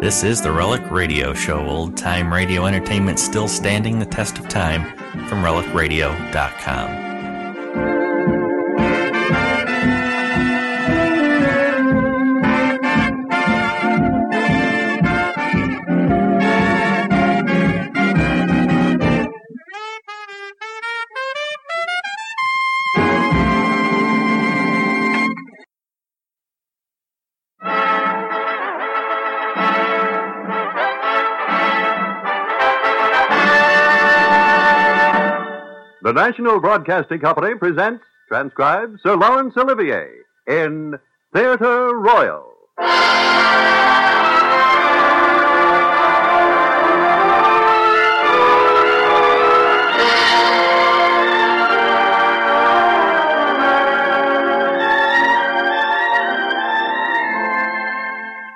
This is the Relic Radio Show, old time radio entertainment still standing the test of time from relicradio.com. National Broadcasting Company presents, transcribes Sir Laurence Olivier in Theatre Royal.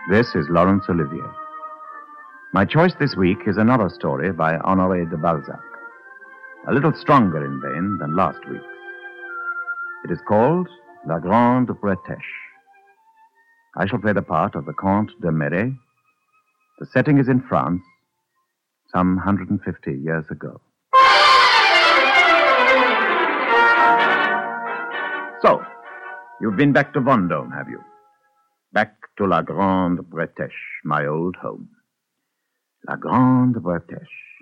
This is Laurence Olivier. My choice this week is another story by Honoré de Balzac, a little stronger in vein than last week's. It is called La Grande Bretèche. I shall play the part of the Comte de Merret. The setting is in France, some 150 years ago. So, you've been back to Vendôme, have you? Back to La Grande Bretèche, my old home. La Grande Bretèche.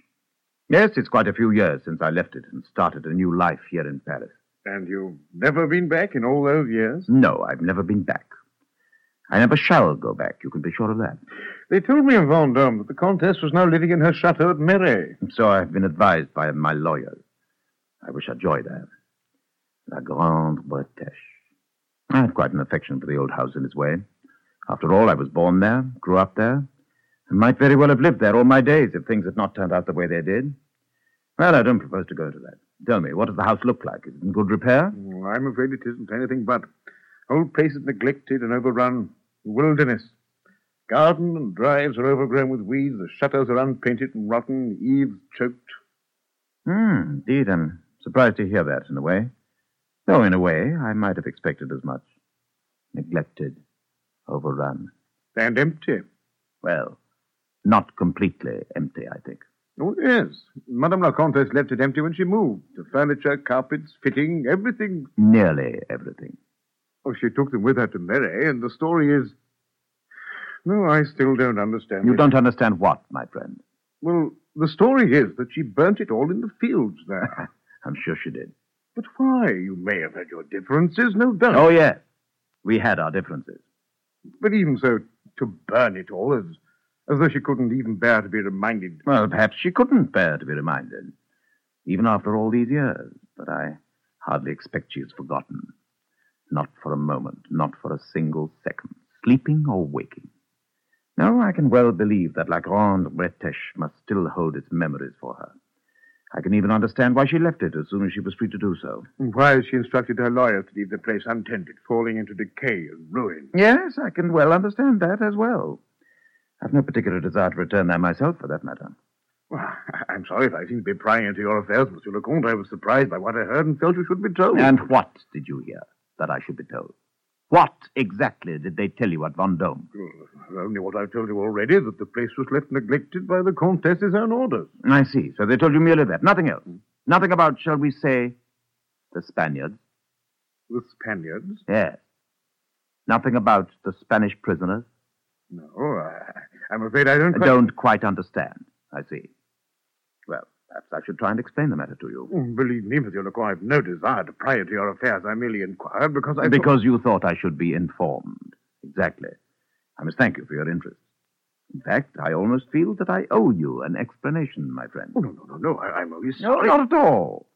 Yes, it's quite a few years since I left it and started a new life here in Paris. And you've never been back in all those years? No, I've never been back. I never shall go back, you can be sure of that. They told me in Vendôme that the Countess was now living in her chateau at. And so I've been advised by my lawyers. I wish I joy there. La Grande Bretèche. I had quite an affection for the old house in its way. After all, I was born there, grew up there, and might very well have lived there all my days if things had not turned out the way they did. Well, I don't propose to go into that. Tell me, what does the house look like? Is it in good repair? Oh, I'm afraid it isn't anything but. Old place is neglected and overrun. Wilderness. Garden and drives are overgrown with weeds. The shutters are unpainted and rotten. The eaves choked. Hmm, indeed, I'm surprised to hear that in a way. Though, in a way, I might have expected as much. Neglected, overrun. And empty. Well, not completely empty, I think. Oh, yes. Madame la Comtesse left it empty when she moved. The furniture, carpets, fitting, everything. Nearly everything. Oh, she took them with her to Merret, and the story is. No, I still don't understand. You it. don't understand what, my friend? Well, the story is that she burnt it all in the fields there. I'm sure she did. but why? You may have had your differences, no doubt. Oh, yes. We had our differences. But even so, to burn it all as, as though she couldn't even bear to be reminded. Well, perhaps she couldn't bear to be reminded, even after all these years. But I hardly expect she has forgotten. Not for a moment, not for a single second, sleeping or waking. No, I can well believe that La Grande Bretèche must still hold its memories for her. I can even understand why she left it as soon as she was free to do so. And why she instructed her lawyers to leave the place untended, falling into decay and ruin? Yes, I can well understand that as well. I've no particular desire to return there myself, for that matter. Well, I'm sorry if I seem to be prying into your affairs, Monsieur le Comte. I was surprised by what I heard and felt you should be told. And what did you hear that I should be told? What exactly did they tell you at Vendôme? Well, Only what I've told you already, that the place was left neglected by the Comtesse's own orders. I see. So they told you merely that. Nothing else. Hmm. Nothing about, shall we say, the Spaniards? The Spaniards? Yes. Nothing about the Spanish prisoners? No, I, I'm afraid I don't I don't quite understand. I see. Well, perhaps I should try and explain the matter to you. Oh, believe me, Monsieur le Comte, I've no desire to pry into your affairs. I merely inquired because I... Because you thought I should be informed. Exactly. I must thank you for your interest. In fact, I almost feel that I owe you an explanation, my friend. Oh, no, no, no, no. I, I'm only No, sorry. not at all.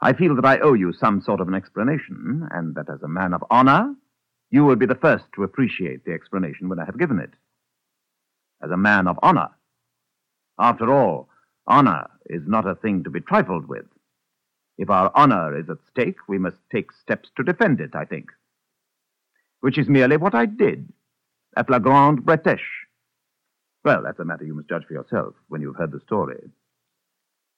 I feel that I owe you some sort of an explanation, and that as a man of honor, you will be the first to appreciate the explanation when I have given it. As a man of honor. After all, honor is not a thing to be trifled with. If our honor is at stake, we must take steps to defend it, I think. Which is merely what I did at La Grande Bretèche. Well, that's a matter you must judge for yourself when you've heard the story.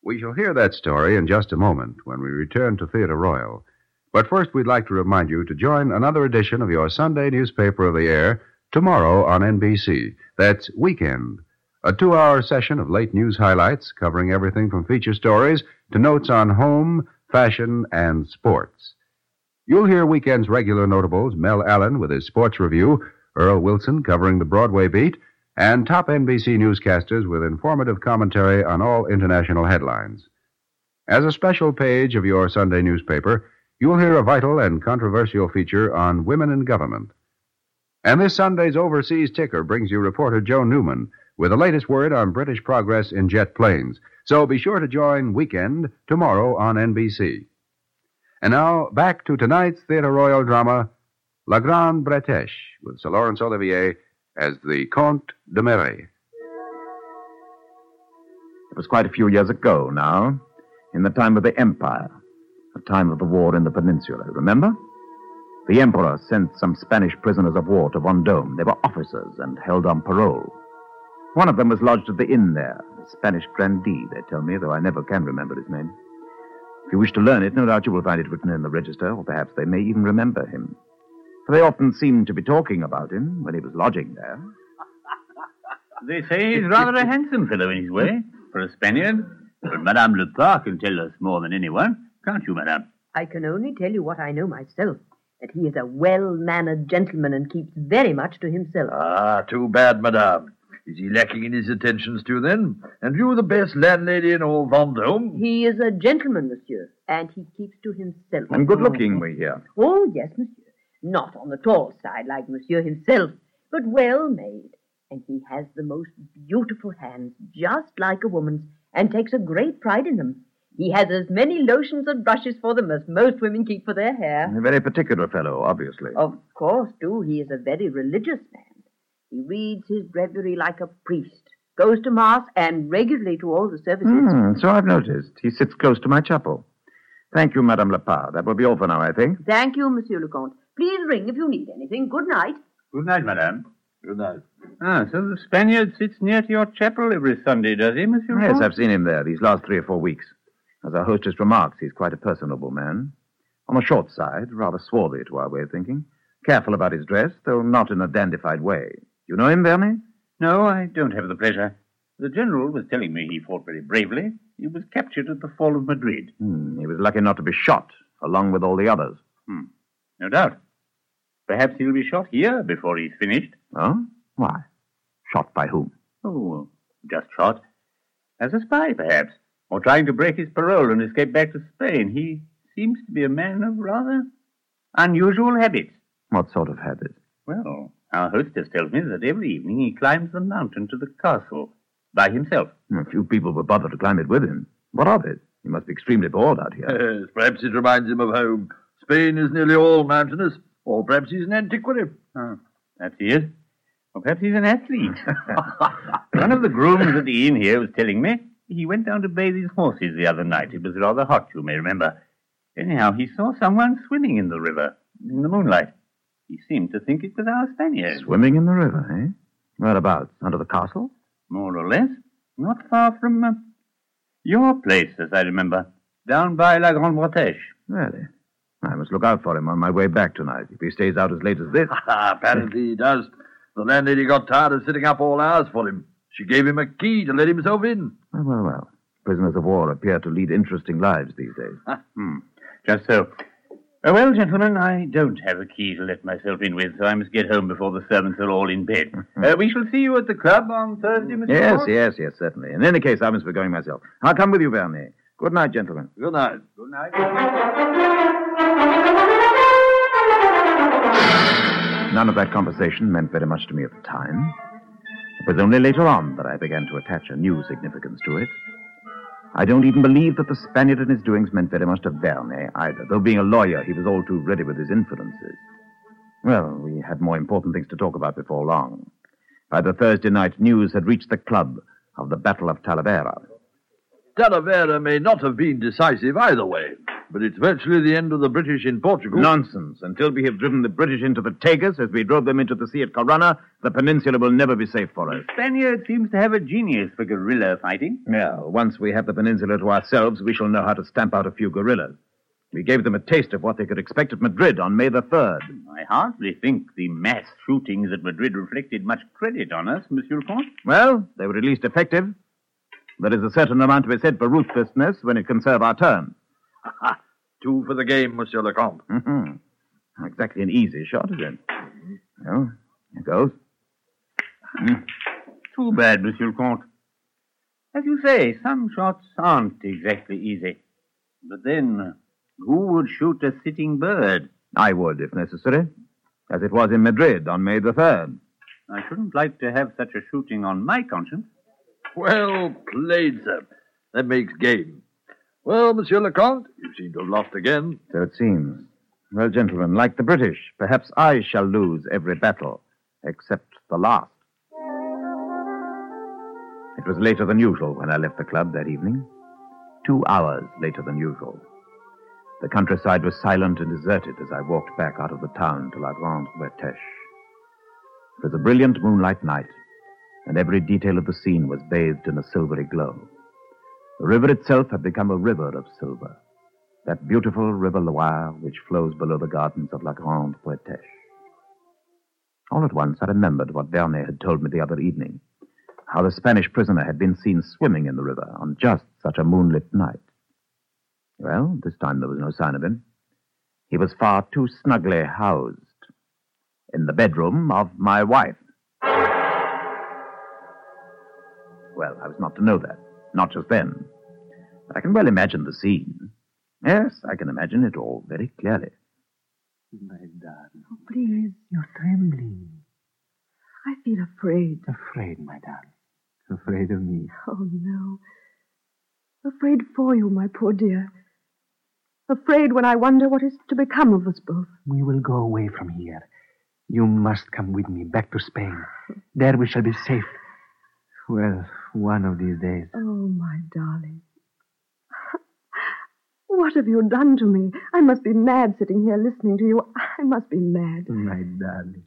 We shall hear that story in just a moment when we return to Theatre Royal. But first, we'd like to remind you to join another edition of your Sunday newspaper of the air tomorrow on NBC. That's Weekend, a two hour session of late news highlights covering everything from feature stories to notes on home, fashion, and sports. You'll hear Weekend's regular notables Mel Allen with his sports review, Earl Wilson covering the Broadway beat, and top NBC newscasters with informative commentary on all international headlines. As a special page of your Sunday newspaper, you'll hear a vital and controversial feature on women in government. And this Sunday's overseas ticker brings you reporter Joe Newman with the latest word on British progress in jet planes. So be sure to join Weekend tomorrow on NBC. And now, back to tonight's Theatre Royal drama, La Grande Bretèche, with Sir Laurence Olivier as the Comte de Merret. It was quite a few years ago now, in the time of the Empire, the time of the war in the peninsula, remember? The Emperor sent some Spanish prisoners of war to Vendôme. They were officers and held on parole. One of them was lodged at the inn there, a Spanish grandee, they tell me, though I never can remember his name. If you wish to learn it, no doubt you will find it written in the register, or perhaps they may even remember him. For they often seemed to be talking about him when he was lodging there. They say he's rather a handsome fellow in his way, for a Spaniard. But Madame Lepard can tell us more than anyone, can't you, Madame? I can only tell you what I know myself that he is a well mannered gentleman and keeps very much to himself. Ah, too bad, madame. Is he lacking in his attentions to you, then? And you the best landlady in all Vendôme? He is a gentleman, monsieur, and he keeps to himself. And good looking, we hear. Oh, yes, monsieur. Not on the tall side like monsieur himself, but well made. And he has the most beautiful hands, just like a woman's, and takes a great pride in them. He has as many lotions and brushes for them as most women keep for their hair. A very particular fellow, obviously. Of course, too, he is a very religious man. He reads his breviary like a priest, goes to Mass, and regularly to all the services. Hmm, so I've noticed. He sits close to my chapel. Thank you, Madame Lepard. That will be all for now, I think. Thank you, Monsieur le Comte. Please ring if you need anything. Good night. Good night, Madame. Good night. Ah, so the Spaniard sits near to your chapel every Sunday, does he, Monsieur Yes, Comte? I've seen him there these last three or four weeks. As our hostess remarks, he's quite a personable man. On the short side, rather swarthy to our way of thinking. Careful about his dress, though not in a dandified way. You know him, Vernet? No, I don't have the pleasure. The general was telling me he fought very bravely. He was captured at the fall of Madrid. Hmm, he was lucky not to be shot, along with all the others. No doubt. Perhaps he'll be shot here before he's finished. Oh? Why? Shot by whom? Oh, just shot. As a spy, perhaps. Or trying to break his parole and escape back to Spain. He seems to be a man of rather unusual habits. What sort of habits? Well, our hostess tells me that every evening he climbs the mountain to the castle by himself. A few people would bother to climb it with him. What of it? He must be extremely bored out here. Yes, perhaps it reminds him of home. Spain is nearly all mountainous. Or perhaps he's an antiquary. Oh, perhaps he is. Or perhaps he's an athlete. One of the grooms at the inn here was telling me he went down to bathe his horses the other night. It was rather hot, you may remember. Anyhow, he saw someone swimming in the river in the moonlight. He seemed to think it was our Spaniard. Swimming in the river, eh? Whereabouts? Under the castle? More or less. Not far from uh, your place, as I remember. Down by La Grande Bretèche. Really? I must look out for him on my way back tonight. If he stays out as late as this. Apparently he does. The landlady got tired of sitting up all hours for him. She gave him a key to let himself in. Well, well, well. Prisoners of war appear to lead interesting lives these days. Hmm. Just so. Uh, well, gentlemen, I don't have a key to let myself in with, so I must get home before the servants are all in bed. uh, we shall see you at the club on Thursday, Mr. Yes, Ford? yes, yes, certainly. In any case, I must be going myself. I'll come with you, Vernet. Good night, gentlemen. Good night. Good night. None of that conversation meant very much to me at the time. It was only later on that I began to attach a new significance to it. I don't even believe that the Spaniard and his doings meant very much to Vernet either, though being a lawyer, he was all too ready with his inferences. Well, we had more important things to talk about before long. By the Thursday night, news had reached the club of the Battle of Talavera. Talavera may not have been decisive either way. But it's virtually the end of the British in Portugal. Nonsense. Until we have driven the British into the Tagus as we drove them into the sea at Corunna, the peninsula will never be safe for us. The Spaniard seems to have a genius for guerrilla fighting. Yeah, once we have the peninsula to ourselves, we shall know how to stamp out a few guerrillas. We gave them a taste of what they could expect at Madrid on May the 3rd. I hardly think the mass shootings at Madrid reflected much credit on us, Monsieur le Comte. Well, they were at least effective. There is a certain amount to be said for ruthlessness when it can serve our turn. Two for the game, Monsieur le Comte. Mm-hmm. Not exactly an easy shot, is it? Well, here goes. Mm. Too bad, Monsieur le Comte. As you say, some shots aren't exactly easy. But then, who would shoot a sitting bird? I would, if necessary, as it was in Madrid on May the 3rd. I shouldn't like to have such a shooting on my conscience. Well played, sir. That makes game. Well, Monsieur le Comte, you seem to have lost again. So it seems. Well, gentlemen, like the British, perhaps I shall lose every battle, except the last. It was later than usual when I left the club that evening. Two hours later than usual. The countryside was silent and deserted as I walked back out of the town to La Grande Bretèche. It was a brilliant moonlight night, and every detail of the scene was bathed in a silvery glow. The river itself had become a river of silver, that beautiful river Loire which flows below the gardens of La Grande Bretèche. All at once I remembered what Vernet had told me the other evening, how the Spanish prisoner had been seen swimming in the river on just such a moonlit night. Well, this time there was no sign of him. He was far too snugly housed in the bedroom of my wife. Well, I was not to know that, not just then. But I can well imagine the scene. Yes, I can imagine it all very clearly. My darling, Oh, please. you're trembling. I feel afraid. Afraid, my darling. Afraid of me. Oh, no. Afraid for you, my poor dear. Afraid when I wonder what is to become of us both. We will go away from here. You must come with me back to Spain. There we shall be safe. Well, one of these days. Oh, my darling. What have you done to me? I must be mad sitting here listening to you. I must be mad. My darling.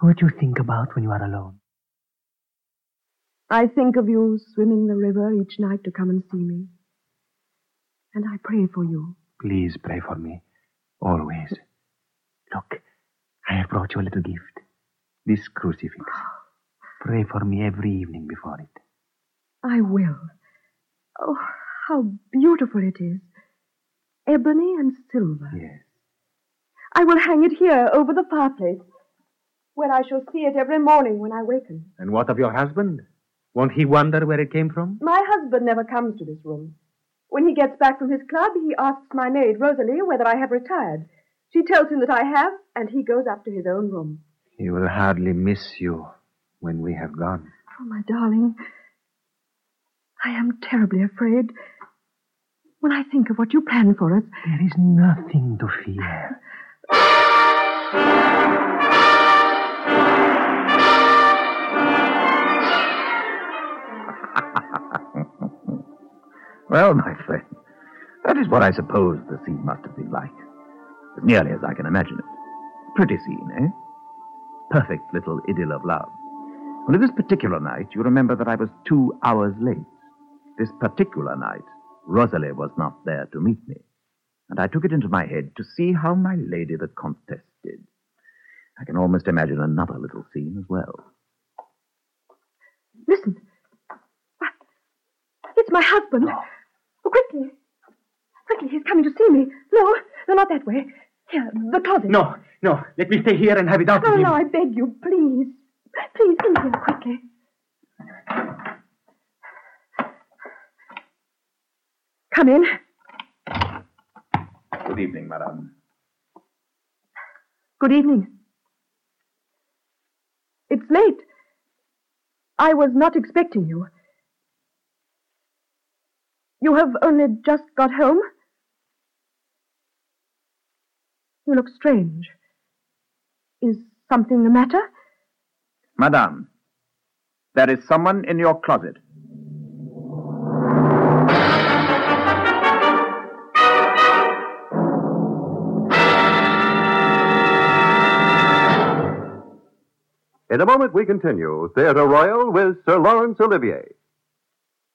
What do you think about when you are alone? I think of you swimming the river each night to come and see me. And I pray for you. Please pray for me. Always. Look, I have brought you a little gift. This crucifix. Pray for me every evening before it. I will. Oh, how beautiful it is. Ebony and silver. Yes. I will hang it here over the fireplace, where I shall see it every morning when I waken. And what of your husband? Won't he wonder where it came from? My husband never comes to this room. When he gets back from his club, he asks my maid, Rosalie, whether I have retired. She tells him that I have, and he goes up to his own room. He will hardly miss you when we have gone. Oh, my darling, I am terribly afraid. When I think of what you planned for us, There is nothing to fear. Well, my friend, that is what I suppose the scene must have been like. As nearly as I can imagine it. Pretty scene, eh? Perfect little idyll of love. Only this particular night, you remember that I was two hours late. This particular night, Rosalie was not there to meet me. And I took it into my head to see how my lady the Comtesse did. I can almost imagine another little scene as well. listen. It's my husband. Oh, quickly. Quickly, he's coming to see me. No, no, not that way. Here, the closet. No, no. Let me stay here and have it out No, with him. no, I beg you, please. Please, come in here quickly. Come in. Good evening, madame. Good evening. It's late. I was not expecting you. You have only just got home? You look strange. Is something the matter? Madame, there is someone in your closet. In a moment, we continue Theatre Royal with Sir Laurence Olivier.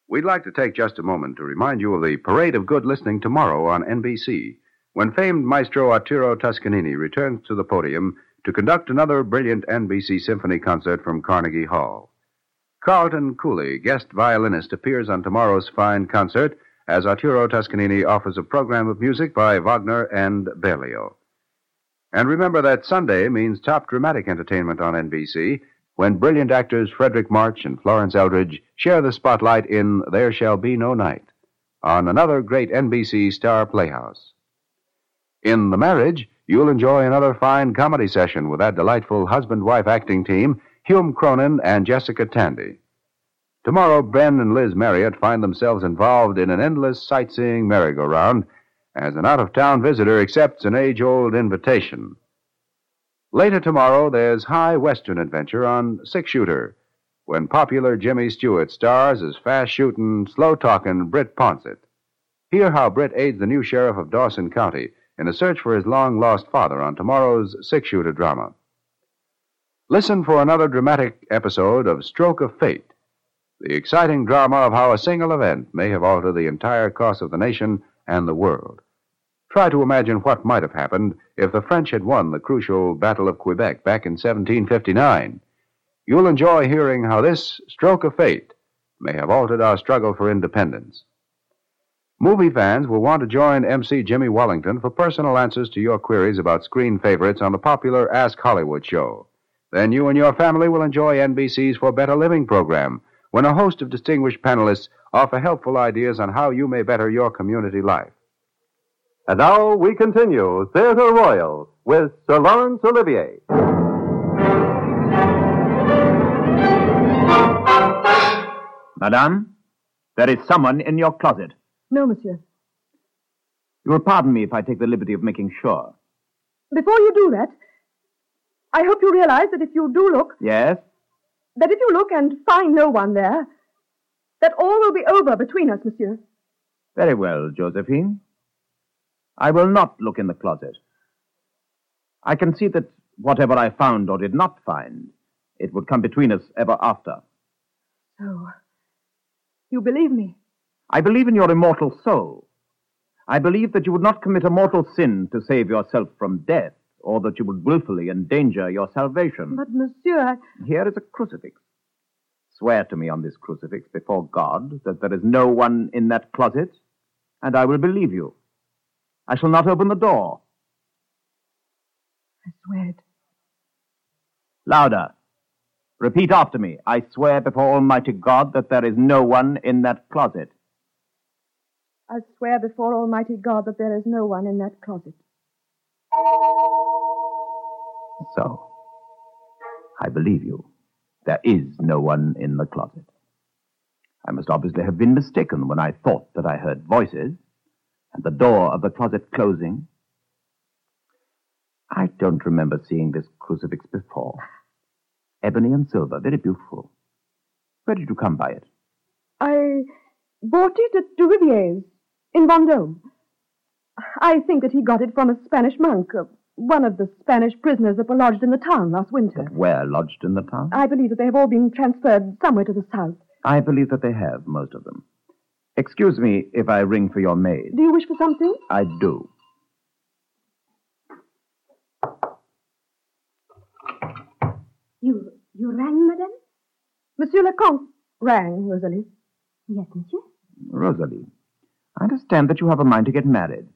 We'd like to take just a moment to remind you of the Parade of Good Listening tomorrow on NBC, when famed maestro Arturo Toscanini returns to the podium to conduct another brilliant NBC symphony concert from Carnegie Hall. Carlton Cooley, guest violinist, appears on tomorrow's fine concert as Arturo Toscanini offers a program of music by Wagner and Berlioz. And remember that Sunday means top dramatic entertainment on NBC when brilliant actors Fredric March and Florence Eldridge share the spotlight in There Shall Be No Night on another great NBC star playhouse. In The Marriage, you'll enjoy another fine comedy session with that delightful husband wife acting team, Hume Cronyn and Jessica Tandy. Tomorrow, Ben and Liz Marriott find themselves involved in an endless sightseeing merry-go-round as an out of town visitor accepts an age old invitation. Later tomorrow, there's High Western Adventure on Six Shooter, when popular Jimmy Stewart stars as fast shooting, slow talking Britt Ponsett. Hear how Britt aids the new sheriff of Dawson County in a search for his long lost father on tomorrow's Six Shooter drama. Listen for another dramatic episode of Stroke of Fate, the exciting drama of how a single event may have altered the entire course of the nation and the world. Try to imagine what might have happened if the French had won the crucial Battle of Quebec back in 1759. You'll enjoy hearing how this stroke of fate may have altered our struggle for independence. Movie fans will want to join MC Jimmy Wallington for personal answers to your queries about screen favorites on the popular Ask Hollywood show. Then you and your family will enjoy NBC's For Better Living program when a host of distinguished panelists offer helpful ideas on how you may better your community life. And now we continue Theatre Royal with Sir Laurence Olivier. Madame, there is someone in your closet. No, monsieur. You will pardon me if I take the liberty of making sure. Before you do that, I hope you realize that if you do look, Yes? that if you look and find no one there, that all will be over between us, monsieur. Very well, Josephine. I will not look in the closet. I can see that whatever I found or did not find, it would come between us ever after. So, you believe me? I believe in your immortal soul. I believe that you would not commit a mortal sin to save yourself from death, or that you would willfully endanger your salvation. But, monsieur, I... Here is a crucifix. Swear to me on this crucifix before God that there is no one in that closet, and I will believe you. I shall not open the door. I swear it. Louder. Repeat after me. I swear before Almighty God that there is no one in that closet. I swear before Almighty God that there is no one in that closet. So, I believe you. There is no one in the closet. I must obviously have been mistaken when I thought that I heard voices and the door of the closet closing. I don't remember seeing this crucifix before. Ebony and silver, very beautiful. Where did you come by it? I bought it at Duvivier's in Vendôme. I think that he got it from a Spanish monk, uh, one of the Spanish prisoners that were lodged in the town last winter. But Where lodged in the town? I believe that they have all been transferred somewhere to the south. I believe that they have, most of them. Excuse me if I ring for your maid. Do you wish for something? I do. You you rang, madame? Monsieur le Comte rang, Rosalie. Yes, monsieur. Rosalie, I understand that you have a mind to get married.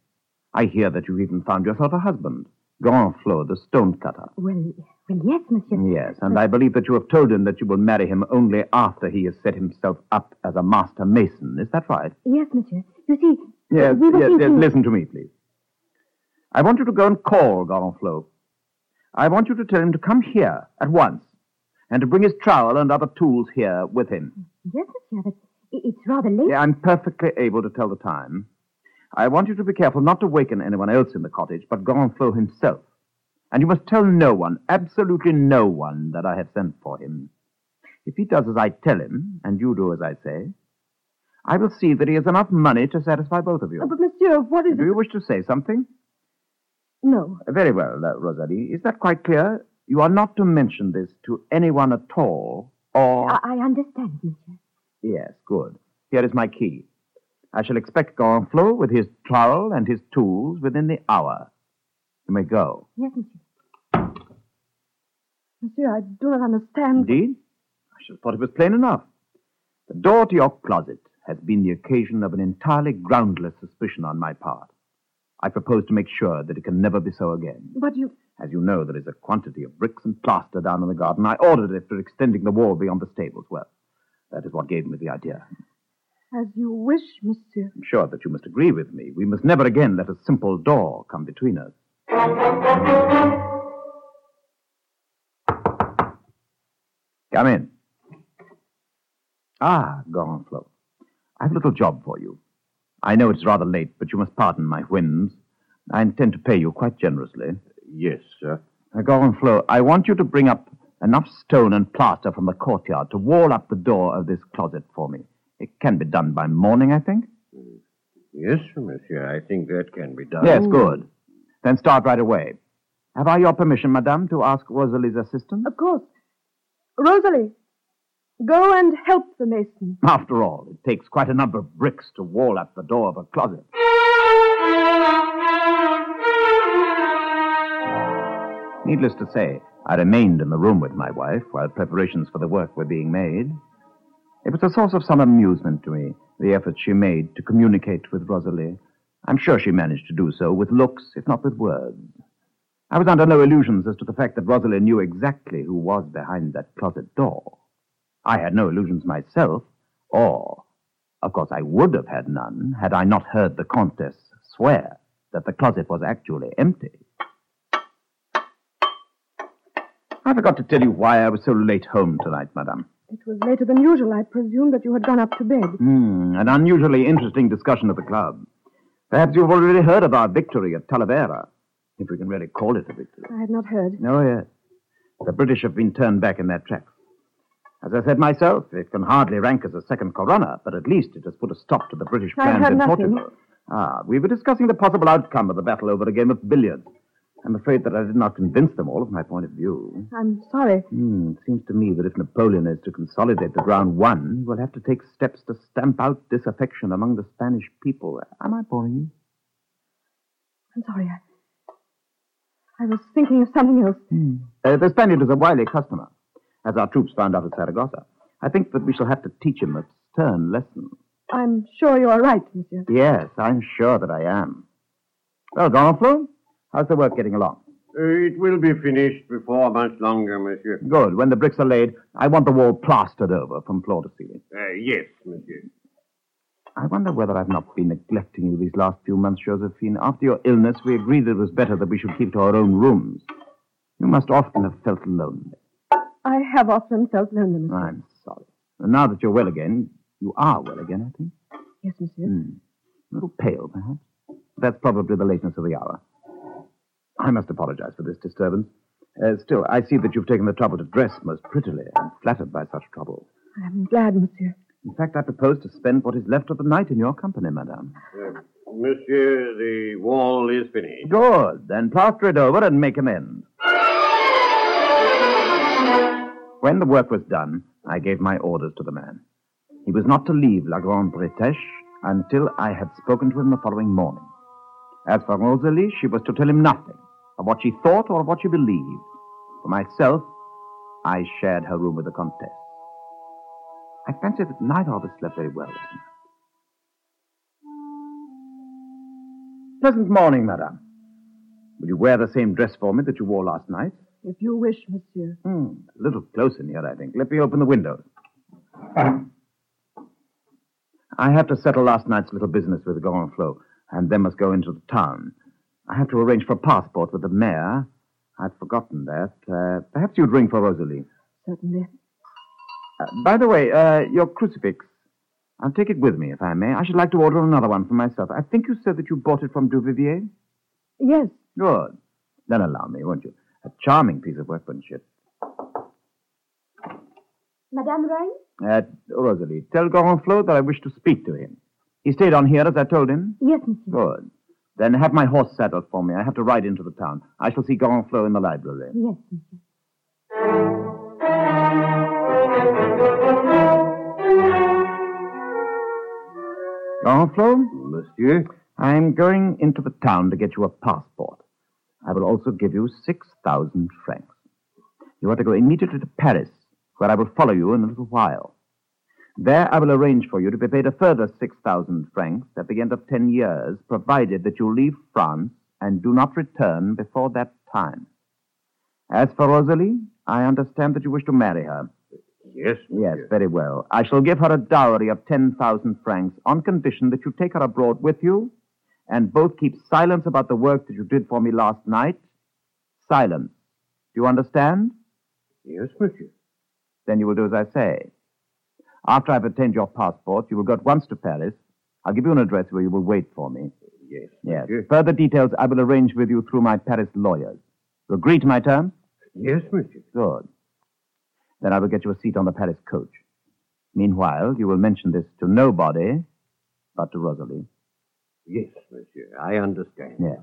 I hear that you've even found yourself a husband, Gorenflot, the stonecutter. Well, well, yes, monsieur. Yes, and I believe that you have told him that you will marry him only after he has set himself up as a master mason. Is that right? Yes, monsieur. You see, Yes, we were yes, yes. thinking... Listen to me, please. I want you to go and call Gorenflot. I want you to tell him to come here at once and to bring his trowel and other tools here with him. Yes, monsieur, but it's rather late. Yeah, I'm perfectly able to tell the time. I want you to be careful not to waken anyone else in the cottage but Gorenflot himself. And you must tell no one, absolutely no one, that I have sent for him. If he does as I tell him, and you do as I say, I will see that he has enough money to satisfy both of you. Oh, but, monsieur, what is Do it? you wish to say something? No. Very well, uh, Rosalie. Is that quite clear? You are not to mention this to anyone at all, or. I, I understand, monsieur. Yes, good. Here is my key. I shall expect Gorenflot with his trowel and his tools within the hour. You may go. Yes, monsieur. Monsieur, I do not understand. Indeed? I should have thought it was plain enough. The door to your closet has been the occasion of an entirely groundless suspicion on my part. I propose to make sure that it can never be so again. But you. As you know, there is a quantity of bricks and plaster down in the garden. I ordered it for extending the wall beyond the stables. Well, that is what gave me the idea. As you wish, monsieur. I'm sure that you must agree with me. We must never again let a simple door come between us. Come in. Ah, Gorenflot. I've a little job for you. I know it's rather late, but you must pardon my whims. I intend to pay you quite generously. Yes, sir. Gorenflot, I want you to bring up enough stone and plaster from the courtyard to wall up the door of this closet for me. It can be done by morning, I think. Yes, monsieur. I think that can be done. Yes, good. Then start right away. Have I your permission, madame, to ask Rosalie's assistance? Of course. Rosalie, go and help the mason. After all, it takes quite a number of bricks to wall up the door of a closet. Needless to say, I remained in the room with my wife while preparations for the work were being made. It was a source of some amusement to me, the effort she made to communicate with Rosalie. I'm sure she managed to do so with looks, if not with words. I was under no illusions as to the fact that Rosalie knew exactly who was behind that closet door. I had no illusions myself, or, of course, I would have had none had I not heard the Countess swear that the closet was actually empty. I forgot to tell you why I was so late home tonight, madame. It was later than usual. I presume that you had gone up to bed. Hmm, an unusually interesting discussion at the club. Perhaps you've already heard of our victory at Talavera, if we can really call it a victory. I have not heard. Oh, yes. The British have been turned back in their tracks. As I said myself, it can hardly rank as a second Corunna, but at least it has put a stop to the British plans in nothing. Portugal. Ah, we were discussing the possible outcome of the battle over a game of billiards. I'm afraid that I did not convince them all of my point of view. I'm sorry. Hmm, it seems to me that if Napoleon is to consolidate the ground won, he will have to take steps to stamp out disaffection among the Spanish people. Am I boring you? I'm sorry. I, I was thinking of something else. Uh, the Spaniard is a wily customer, as our troops found out at Saragossa. I think that we shall have to teach him a stern lesson. I'm sure you are right, monsieur. Yes, I'm sure that I am. Well, Gorenflot, how's the work getting along? It will be finished before much longer, monsieur. Good. When the bricks are laid, I want the wall plastered over from floor to ceiling. Uh, yes, monsieur. I wonder whether I've not been neglecting you these last few months, Josephine. After your illness, we agreed that it was better that we should keep to our own rooms. You must often have felt lonely. I have often felt lonely, monsieur. I'm sorry. And now that you're well again, you are well again, I think. Yes, monsieur. Hmm. A little pale, perhaps. That's probably the lateness of the hour. I must apologize for this disturbance. Uh, still, I see that you've taken the trouble to dress most prettily. I'm flattered by such trouble. I'm glad, monsieur. In fact, I propose to spend what is left of the night in your company, madame. Uh, monsieur, the wall is finished. Good. Then plaster it over and make amends. When the work was done, I gave my orders to the man. He was not to leave La Grande Bretèche until I had spoken to him the following morning. As for Rosalie, she was to tell him nothing of what she thought or of what she believed. For myself, I shared her room with the Comtesse. I fancy that neither of us slept very well that night. Pleasant morning, madame. Will you wear the same dress for me that you wore last night? If you wish, monsieur. Hmm, a little close in here, I think. Let me open the window. I have to settle last night's little business with Gorenflot, and then must go into the town. I have to arrange for a passport with the mayor. I'd forgotten that. Uh, perhaps you'd ring for Rosalie. Certainly. Uh, by the way, uh, your crucifix. I'll take it with me, if I may. I should like to order another one for myself. I think you said that you bought it from Duvivier? Yes. Good. Then allow me, won't you? A charming piece of workmanship. Madame rang? Uh, Rosalie, tell Gorenflot that I wish to speak to him. He stayed on here as I told him? Yes, monsieur. Good. Then have my horse saddled for me. I have to ride into the town. I shall see Gorenflot in the library. Yes, monsieur. Gorenflot? Monsieur? I'm going into the town to get you a passport. I will also give you 6,000 francs. You are to go immediately to Paris, where I will follow you in a little while. There I will arrange for you to be paid a further 6,000 francs at the end of 10 years, provided that you leave France and do not return before that time. As for Rosalie, I understand that you wish to marry her. Yes, Yes, very well. I shall give her a dowry of 10,000 francs on condition that you take her abroad with you and both keep silence about the work that you did for me last night. Silence. Do you understand? Yes, monsieur. Then you will do as I say. After I've obtained your passport, you will go at once to Paris. I'll give you an address where you will wait for me. Yes, Yes. monsieur. Further details I will arrange with you through my Paris lawyers. You agree to my terms? Yes, monsieur. Good. Then I will get you a seat on the Paris coach. Meanwhile, you will mention this to nobody but to Rosalie. Yes, monsieur. I understand. Yes.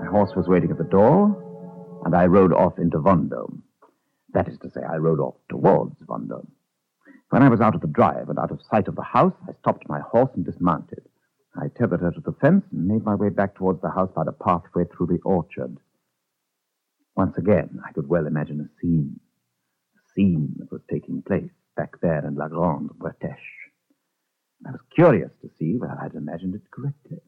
My horse was waiting at the door, and I rode off into Vendôme. That is to say, I rode off towards Vendôme. When I was out of the drive and out of sight of the house, I stopped my horse and dismounted. I tethered her to the fence and made my way back towards the house by the pathway through the orchard. Once again, I could well imagine a scene. A scene that was taking place back there in La Grande Bretèche. I was curious to see whether I'd imagined it correctly.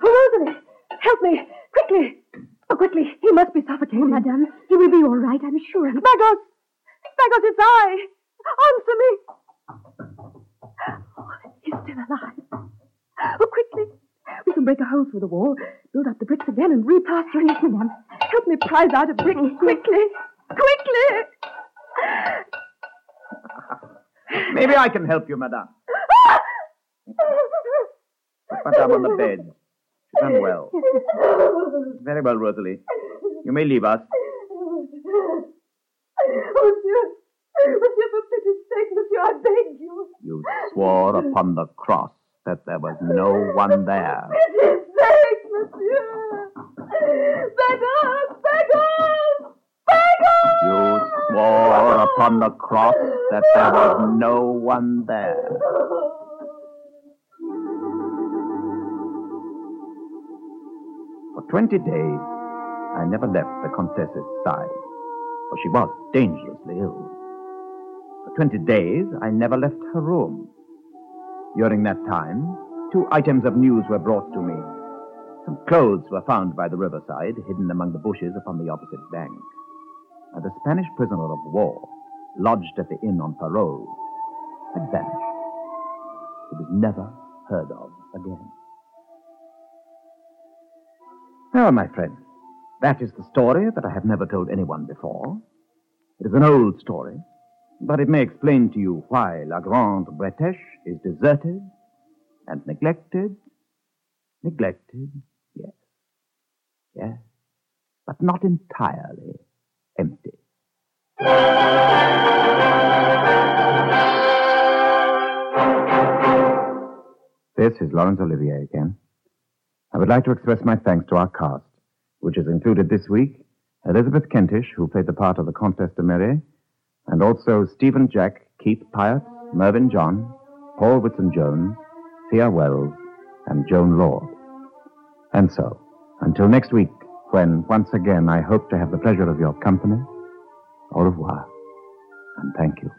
Rosalie, help me, quickly. Oh, quickly. He must be suffocating. Oh, madame, he will be all right, I'm sure. Bagos! Bagos, it's I! Answer me! Oh, he's still alive. Oh, quickly. We can break a hole through the wall, build up the bricks again, and replaster it. Yes, madame. Help me prize out a brick. Quickly! Quickly! Maybe I can help you, madame. Put madame on the bed. She's unwell. Very well, Rosalie. You may leave us. Monsieur, Monsieur, for pity's sake, Monsieur, I beg you. You swore upon the cross that there was no one there. Pity's sake, Monsieur. Bagos, Bagos, Bagos! You swore upon the cross that there was no one there. For 20 days, I never left the Comtesse's side, for she was dangerously ill. For 20 days, I never left her room. During that time, two items of news were brought to me. Some clothes were found by the riverside, hidden among the bushes upon the opposite bank. And a Spanish prisoner of war, lodged at the inn on parole, had vanished. He was never heard of again. Well, my friend, that is the story that I have never told anyone before. It is an old story, but it may explain to you why La Grande Bretèche is deserted and neglected. Neglected, yes. Yes, but not entirely empty. This is Laurence Olivier again. I would like to express my thanks to our cast, which has included this week Elizabeth Kentish, who played the part of the Comtesse de Mary, and also Stephen Jack, Keith Pyott, Mervyn John, Paul Whitsun Jones, Thea Wells, and Joan Lord. And so, until next week, when once again I hope to have the pleasure of your company, au revoir, and thank you.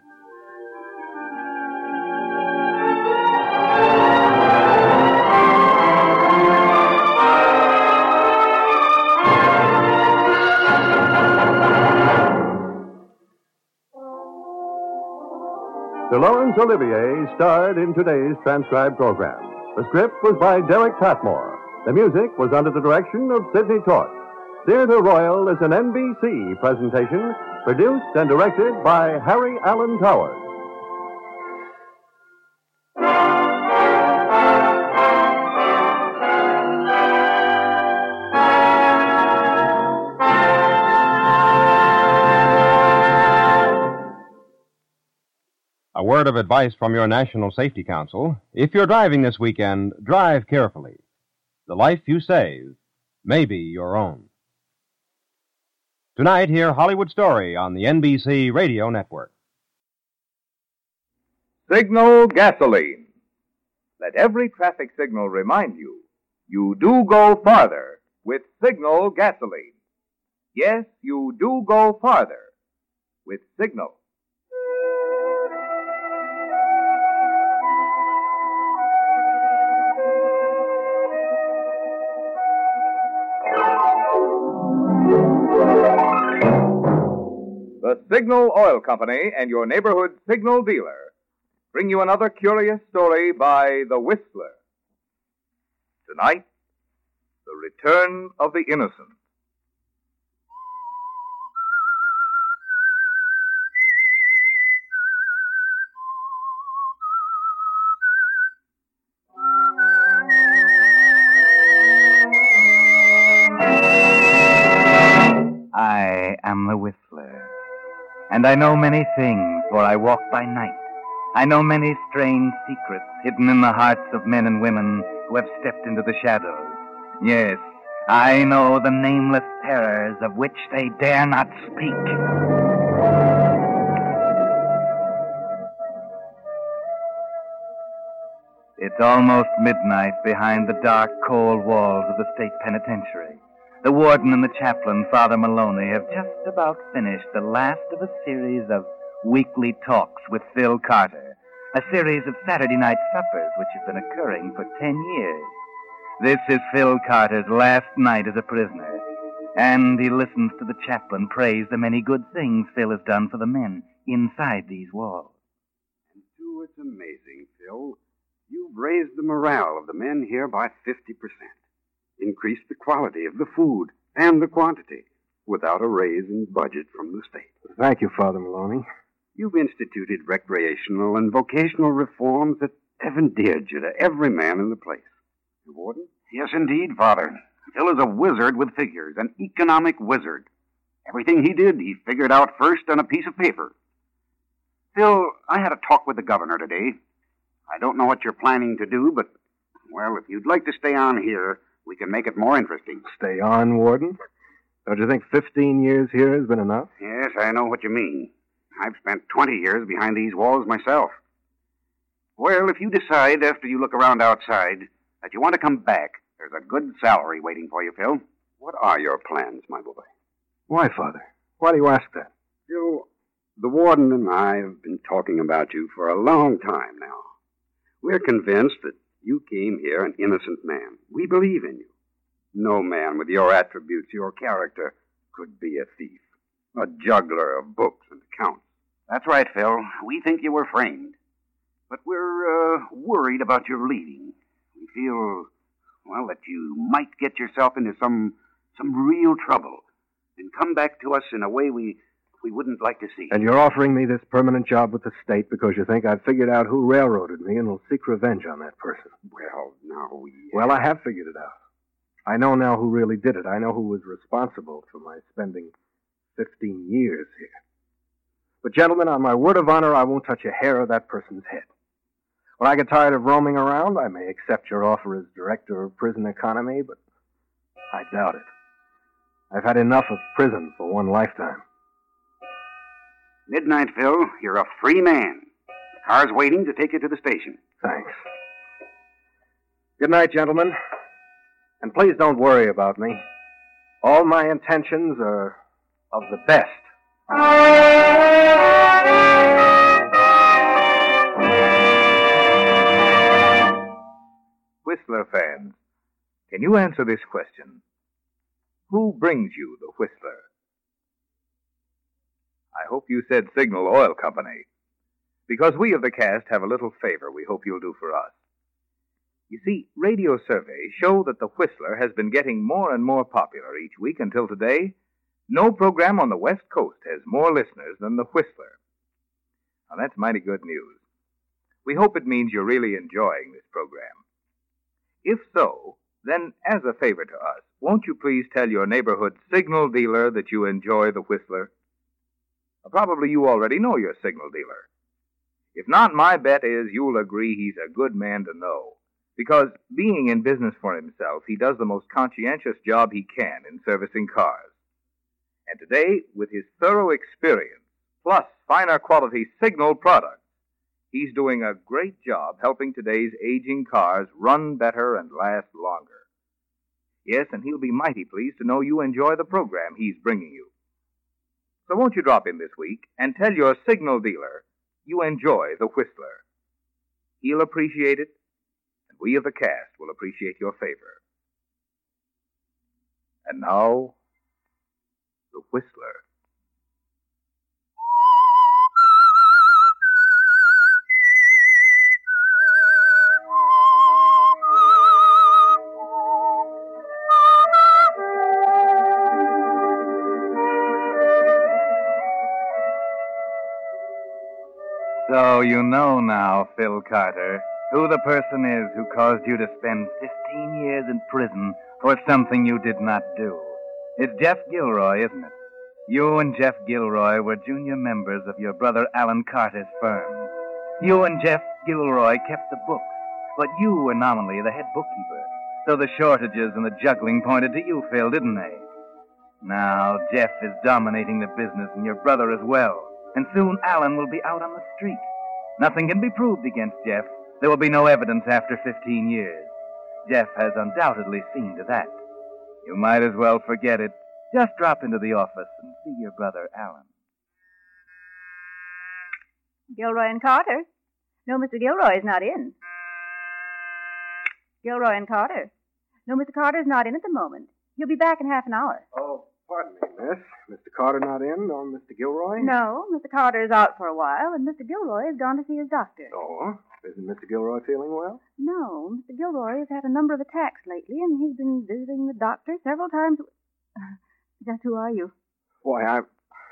Sir Laurence Olivier starred in today's transcribed program. The script was by Derek Patmore. The music was under the direction of Sidney Torch. Theatre Royal is an NBC presentation produced and directed by Harry Alan Towers. A word of advice from your National Safety Council. If you're driving this weekend, drive carefully. the life you save may be your own. Tonight, hear Hollywood Story on the NBC Radio Network. Signal gasoline. Let every traffic signal remind you you do go farther with Signal gasoline. Yes, you do go farther with Signal. Signal Oil Company and your neighborhood signal dealer bring you another curious story by The Whistler. Tonight, The Return of the Innocent. I am the Whistler, and I know many things, for I walk by night. I know many strange secrets hidden in the hearts of men and women who have stepped into the shadows. Yes, I know the nameless terrors of which they dare not speak. It's almost midnight behind the dark, cold walls of the state penitentiary. The warden and the chaplain, Father Maloney, have just about finished the last of a series of weekly talks with Phil Carter, a series of Saturday night suppers which have been occurring for ten years. This is Phil Carter's last night as a prisoner, and he listens to the chaplain praise the many good things Phil has done for the men inside these walls. And, too, it's amazing, Phil. You've raised the morale of the men here by 50%, increased the quality of the food and the quantity without a raise in budget from the state. Thank you, Father Maloney. You've instituted recreational and vocational reforms that have endeared you to every man in the place. The warden? Yes, indeed, Father. Phil is a wizard with figures, an economic wizard. Everything he did, he figured out first on a piece of paper. Phil, I had a talk with the governor today. I don't know what you're planning to do, but, well, if you'd like to stay on here, we can make it more interesting. Stay on, Warden? Don't you think 15 years here has been enough? Yes, I know what you mean. I've spent 20 years behind these walls myself. Well, if you decide after you look around outside that you want to come back, there's a good salary waiting for you, Phil. What are your plans, my boy? Why, Father? Why do you ask that? Phil, the warden and I have been talking about you for a long time now. We're convinced that you came here an innocent man. We believe in you. No man with your attributes, your character, could be a thief, a juggler of books and accounts. That's right, Phil. We think you were framed. But we're uh, worried about your leaving. We feel, well, that you might get yourself into some some real trouble and come back to us in a way we we wouldn't like to see. And you're offering me this permanent job with the state because you think I've figured out who railroaded me and will seek revenge on that person. Well, now we. Well, I have figured it out. I know now who really did it. I know who was responsible for my spending 15 years here. But, gentlemen, on my word of honor, I won't touch a hair of that person's head. When I get tired of roaming around, I may accept your offer as director of prison economy, but I doubt it. I've had enough of prison for one lifetime. Midnight, Phil. You're a free man. The car's waiting to take you to the station. Thanks. Good night, gentlemen. And please don't worry about me. All my intentions are of the best. Whistler fans, can you answer this question? Who brings you the Whistler? I hope you said Signal Oil Company, because we of the cast have a little favor we hope you'll do for us. You see, radio surveys show that the Whistler has been getting more and more popular each week until today. No program on the West Coast has more listeners than the Whistler. Now, that's mighty good news. We hope it means you're really enjoying this program. If so, then as a favor to us, won't you please tell your neighborhood signal dealer that you enjoy the Whistler? Probably you already know your signal dealer. If not, my bet is you'll agree he's a good man to know, Because being in business for himself, he does the most conscientious job he can in servicing cars. And today, with his thorough experience, plus finer quality signal products, he's doing a great job helping today's aging cars run better and last longer. Yes, and he'll be mighty pleased to know you enjoy the program he's bringing you. So won't you drop in this week and tell your signal dealer you enjoy the Whistler? He'll appreciate it, and we of the cast will appreciate your favor. And now, the Whistler. So you know now, Phil Carter, who the person is who caused you to spend 15 years in prison for something you did not do. It's Jeff Gilroy, isn't it? You and Jeff Gilroy were junior members of your brother Alan Carter's firm. You and Jeff Gilroy kept the books, but you were nominally the head bookkeeper. So the shortages and the juggling pointed to you, Phil, didn't they? Now, Jeff is dominating the business and your brother as well. And soon Alan will be out on the street. Nothing can be proved against Jeff. There will be no evidence after 15 years. Jeff has undoubtedly seen to that. You might as well forget it. Just drop into the office and see your brother Alan. Gilroy and Carter. No, Mr. Gilroy is not in. Gilroy and Carter. No, Mr. Carter is not in at the moment. He'll be back in half an hour. Oh, pardon me, miss. Mr. Carter not in, nor Mr. Gilroy? No, Mr. Carter is out for a while, and Mr. Gilroy has gone to see his doctor. Oh, isn't Mr. Gilroy feeling well? No, Mr. Gilroy has had a number of attacks lately, and he's been visiting the doctor several times. Just who are you? Why, I,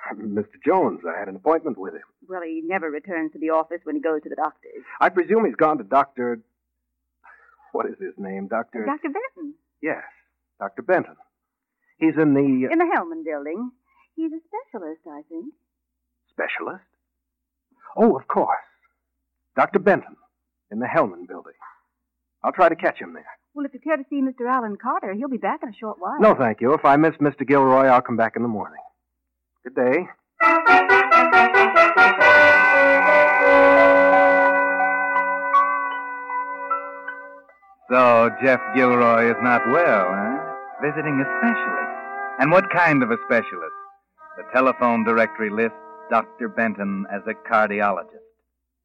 I'm Mr. Jones. I had an appointment with him. Well, he never returns to the office when he goes to the doctor's. I presume he's gone to Dr. What is his name? Dr. Dr. Benton. Yes, Dr. Benton. He's in the. Uh, in the Hellman building. He's a specialist, I think. Specialist? Oh, of course. Dr. Benton, in the Hellman building. I'll try to catch him there. Well, if you care to see Mr. Alan Carter, he'll be back in a short while. No, thank you. If I miss Mr. Gilroy, I'll come back in the morning. Good day. So, Jeff Gilroy is not well, huh? Visiting a specialist. And what kind of a specialist? The telephone directory lists Dr. Benton as a cardiologist.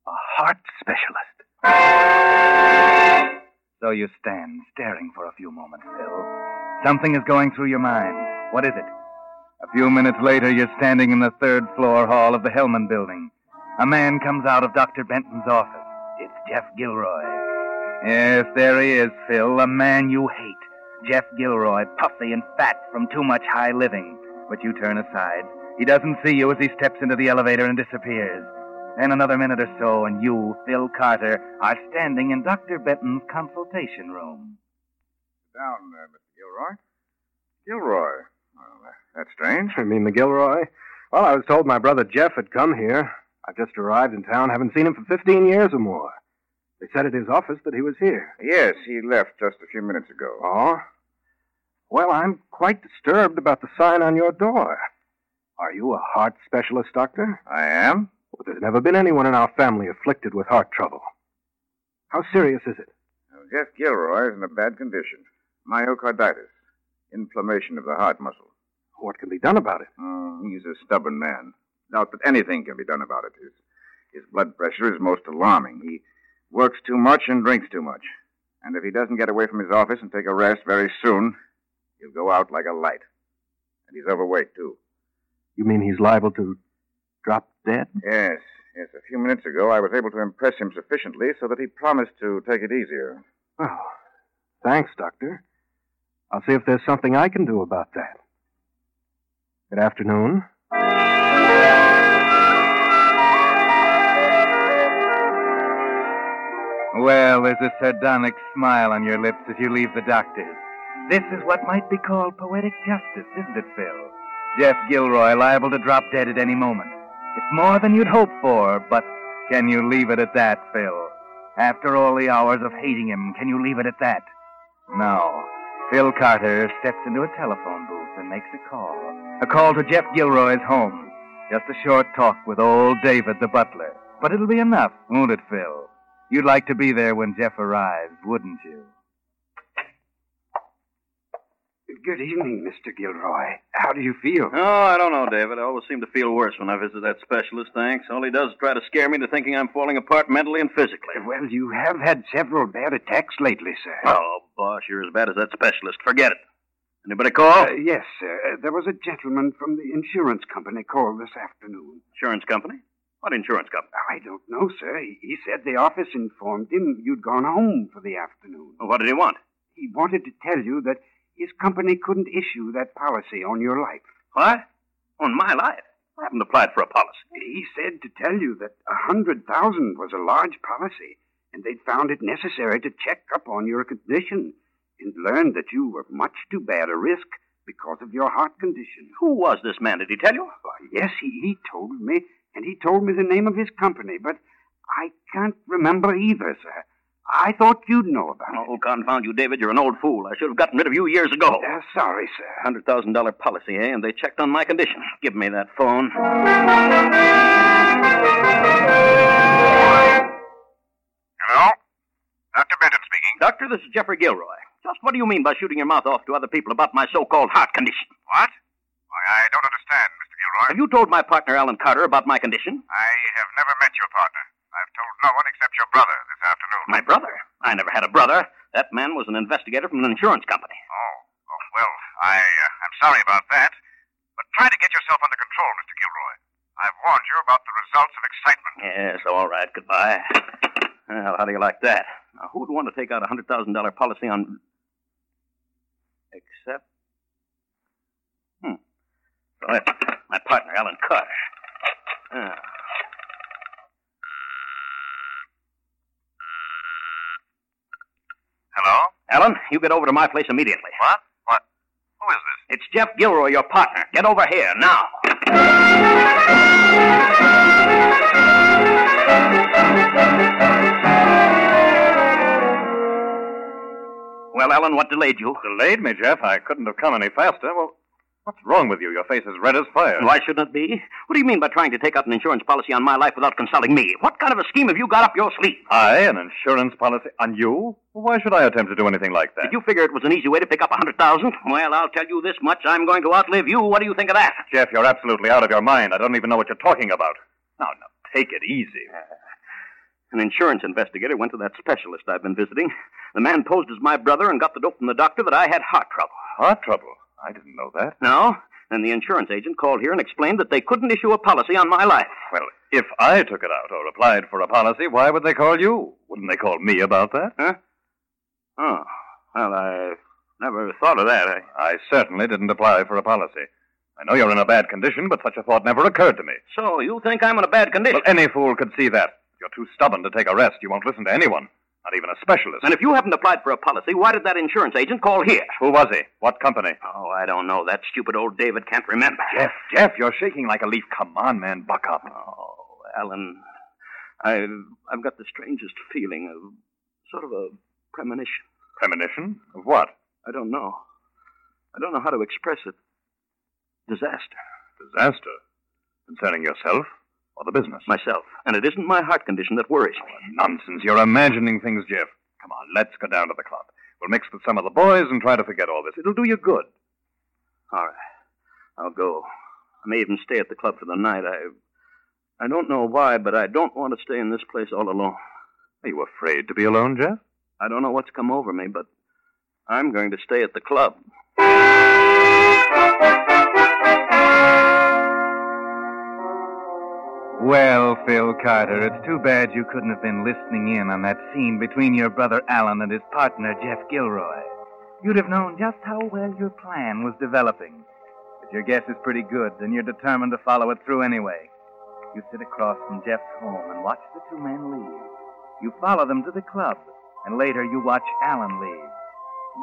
A heart specialist. So you stand staring for a few moments, Phil. Something is going through your mind. What is it? A few minutes later, you're standing in the third floor hall of the Hellman building. A man comes out of Dr. Benton's office. It's Jeff Gilroy. Yes, there he is, Phil, a man you hate. Jeff Gilroy, puffy and fat from too much high living. But you turn aside. He doesn't see you as he steps into the elevator and disappears. Then another minute or so, and you, Phil Carter, are standing in Dr. Benton's consultation room. Down, uh, Mr. Gilroy. Gilroy. Well, that's strange. I mean, the Gilroy? Well, I was told my brother Jeff had come here. I've just arrived in town, haven't seen him for 15 years or more. They said at his office that he was here. Yes, he left just a few minutes ago. Oh? Well, I'm quite disturbed about the sign on your door. Are you a heart specialist, Doctor? I am. Well, there's never been anyone in our family afflicted with heart trouble. How serious is it? Well, Jeff Gilroy is in a bad condition. Myocarditis. Inflammation of the heart muscle. What can be done about it? Oh, he's a stubborn man. Doubt that anything can be done about it. His, his blood pressure is most alarming. He works too much and drinks too much. And if he doesn't get away from his office and take a rest very soon, he'll go out like a light. And he's overweight, too. You mean he's liable to drop dead? Yes, yes. A few minutes ago, I was able to impress him sufficiently so that he promised to take it easier. Oh, thanks, Doctor. I'll see if there's something I can do about that. Good afternoon. Well, there's a sardonic smile on your lips as you leave the doctor's. This is what might be called poetic justice, isn't it, Phil? Jeff Gilroy liable to drop dead at any moment. It's more than you'd hope for, but can you leave it at that, Phil? After all the hours of hating him, can you leave it at that? No. Phil Carter steps into a telephone booth and makes a call. A call to Jeff Gilroy's home. Just a short talk with old David the butler. But it'll be enough, won't it, Phil? You'd like to be there when Jeff arrives, wouldn't you? Good evening, Mr. Gilroy. How do you feel? Oh, I don't know, David. I always seem to feel worse when I visit that specialist, thanks. All he does is try to scare me into thinking I'm falling apart mentally and physically. Well, you have had several bad attacks lately, sir. Oh, boss, you're as bad as that specialist. Forget it. Anybody call? Uh, yes, sir. Uh, there was a gentleman from the insurance company called this afternoon. Insurance company? What insurance company? I don't know, sir. He, he said the office informed him you'd gone home for the afternoon. Well, what did he want? He wanted to tell you that his company couldn't issue that policy on your life. What? On my life? I haven't applied for a policy. He said to tell you that a hundred thousand was a large policy, and they'd found it necessary to check up on your condition and learned that you were much too bad a risk because of your heart condition. Who was this man? Did he tell you? Why, yes, he, he told me, and he told me the name of his company, but I can't remember either, sir. I thought you'd know about it. Oh, confound you, David. You're an old fool. I should have gotten rid of you years ago. Uh, sorry, sir. $100,000 policy, eh? And they checked on my condition. Give me that phone. Hello? Dr. Benton speaking. Doctor, this is Jeffrey Gilroy. Just what do you mean by shooting your mouth off to other people about my so-called heart condition? What? Why, I don't understand, Mr. Gilroy. Have you told my partner, Alan Carter, about my condition? I have never met your partner. I've told no one except your brother this afternoon. My brother? I never had a brother. That man was an investigator from an insurance company. Oh, oh well, I, uh, I'm sorry about that. But try to get yourself under control, Mr. Gilroy. I've warned you about the results of excitement. Yes, all right. Goodbye. Well, how do you like that? Now, who would want to take out a $100,000 policy on. Except. Hmm. Well, my partner, Alan Carter. Ah. Hello? Alan, you get over to my place immediately. What? What? Who is this? It's Jeff Gilroy, your partner. Get over here, now. Well, Alan, what delayed you? Delayed me, Jeff? I couldn't have come any faster. Well, what's wrong with you? Your face is red as fire. Why shouldn't it be? What do you mean by trying to take out an insurance policy on my life without consulting me? What kind of a scheme have you got up your sleeve? I, an insurance policy on you? Why should I attempt to do anything like that? Did you figure it was an easy way to pick up a hundred thousand? Well, I'll tell you this much: I'm going to outlive you. What do you think of that? Jeff, you're absolutely out of your mind. I don't even know what you're talking about. Now, now, take it easy. An insurance investigator went to that specialist I've been visiting. The man posed as my brother and got the dope from the doctor that I had heart trouble. Heart trouble? I didn't know that. No? Then the insurance agent called here and explained that they couldn't issue a policy on my life. Well, if I took it out or applied for a policy, why would they call you? Wouldn't they call me about that? Huh? Oh. Well, I never thought of that. I... I certainly didn't apply for a policy. I know you're in a bad condition, but such a thought never occurred to me. So you think I'm in a bad condition? Well, any fool could see that. You're too stubborn to take a rest. You won't listen to anyone, not even a specialist. And if you haven't applied for a policy, why did that insurance agent call here? Who was he? What company? Oh, I don't know. That stupid old David can't remember. Jeff, Jeff, you're shaking like a leaf. Come on, man, buck up. Oh, Alan, I've I've got the strangest feeling of sort of a premonition. Premonition? Of what? I don't know. I don't know how to express it. Disaster. Disaster? Concerning yourself or the business? Myself. And it isn't my heart condition that worries me. Oh, nonsense. You're imagining things, Jeff. Come on, let's go down to the club. We'll mix with some of the boys and try to forget all this. It'll do you good. All right. I'll go. I may even stay at the club for the night. I I don't know why, but I don't want to stay in this place all alone. Are you afraid to be alone, Jeff? I don't know what's come over me, but I'm going to stay at the club. Well, Phil Carter, it's too bad you couldn't have been listening in on that scene between your brother Alan and his partner, Jeff Gilroy. You'd have known just how well your plan was developing. But your guess is pretty good, and you're determined to follow it through anyway. You sit across from Jeff's home and watch the two men leave. You follow them to the club, and later you watch Alan leave.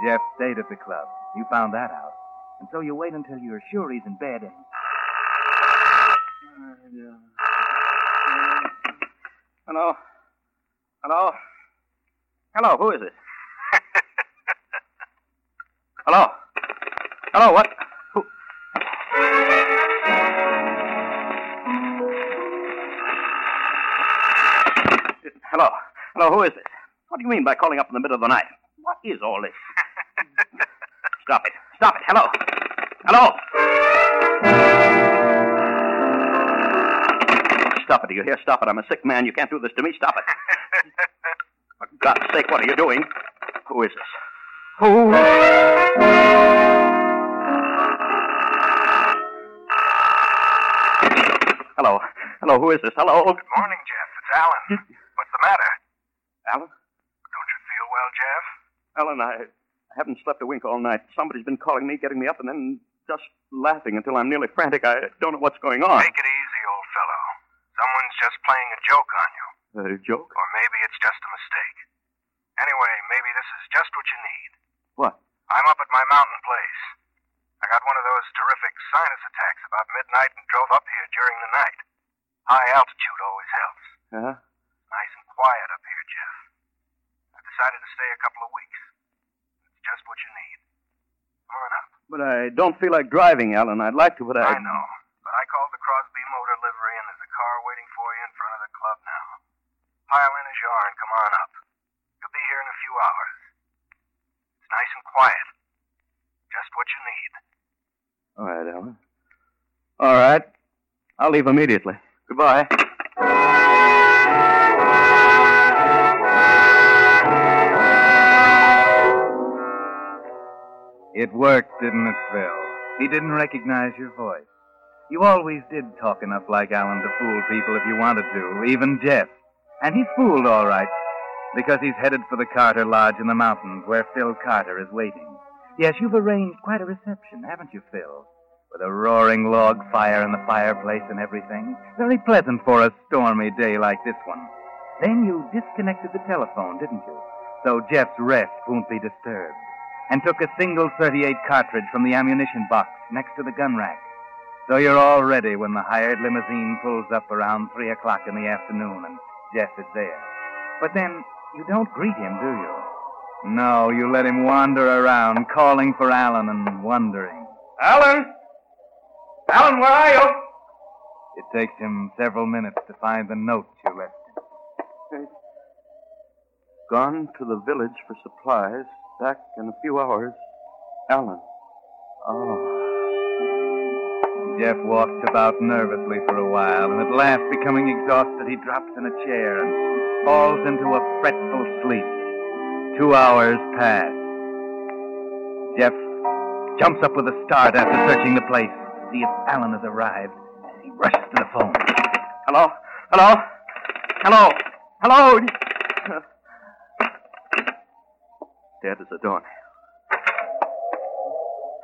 Jeff stayed at the club. You found that out. And so you wait until you're sure he's in bed and. Ah, Hello? Hello? Hello, who is it? Hello? Hello, what? Who? Hello? Hello, who is this? What do you mean by calling up in the middle of the night? What is all this? Stop it. Stop it. Hello? Hello? Stop it. Do you hear? Stop it. I'm a sick man. You can't do this to me. Stop it. For God's sake, what are you doing? Who is this? Who? Hello. Hello, who is this? Hello. Good morning, Jeff. It's Alan. Hmm? What's the matter? Alan? Don't you feel well, Jeff? Alan, I haven't slept a wink all night. Somebody's been calling me, getting me up, and then just laughing until I'm nearly frantic. I don't know what's going on. Take it easy, old fellow. Someone's just playing a joke on you. A joke? Or maybe it's just a mistake. Anyway, maybe this is just what you need. What? I'm up at my mountain place. I got one of those terrific sinus attacks about midnight and drove up here during the night. High altitude always helps. Uh-huh. Nice and quiet up here, Jeff. I decided to stay a couple of weeks. It's just what you need. Come on up. But I don't feel like driving, Alan. I'd like to, but I. I know. But I called the Crosby Motor Livery, and there's a car waiting for you in front of the club now. Pile in as you are and come on up. You'll be here in a few hours. It's nice and quiet. Just what you need. All right, Alan. All right. I'll leave immediately. Goodbye. It worked, didn't it, Phil? He didn't recognize your voice. You always did talk enough like Alan to fool people if you wanted to, even Jeff. And he's fooled all right, because he's headed for the Carter Lodge in the mountains where Phil Carter is waiting. Yes, you've arranged quite a reception, haven't you, Phil? With a roaring log fire in the fireplace and everything. Very pleasant for a stormy day like this one. Then you disconnected the telephone, didn't you? So Jeff's rest won't be disturbed. And took a single 38 cartridge from the ammunition box next to the gun rack. So you're all ready when the hired limousine pulls up around 3 o'clock in the afternoon and Jeff is there. But then you don't greet him, do you? No, you let him wander around, calling for Alan and wondering. Alan? Alan, where are you? It takes him several minutes to find the note you left him. Gone to the village for supplies. Back in a few hours. Alan. Oh. Jeff walked about nervously for a while, and at last, becoming exhausted, he drops in a chair and falls into a fretful sleep. Two hours pass. Jeff jumps up with a start after searching the place to see if Alan has arrived. And he rushes to the phone. Hello? Hello? Hello? Hello? Dead as a doornail.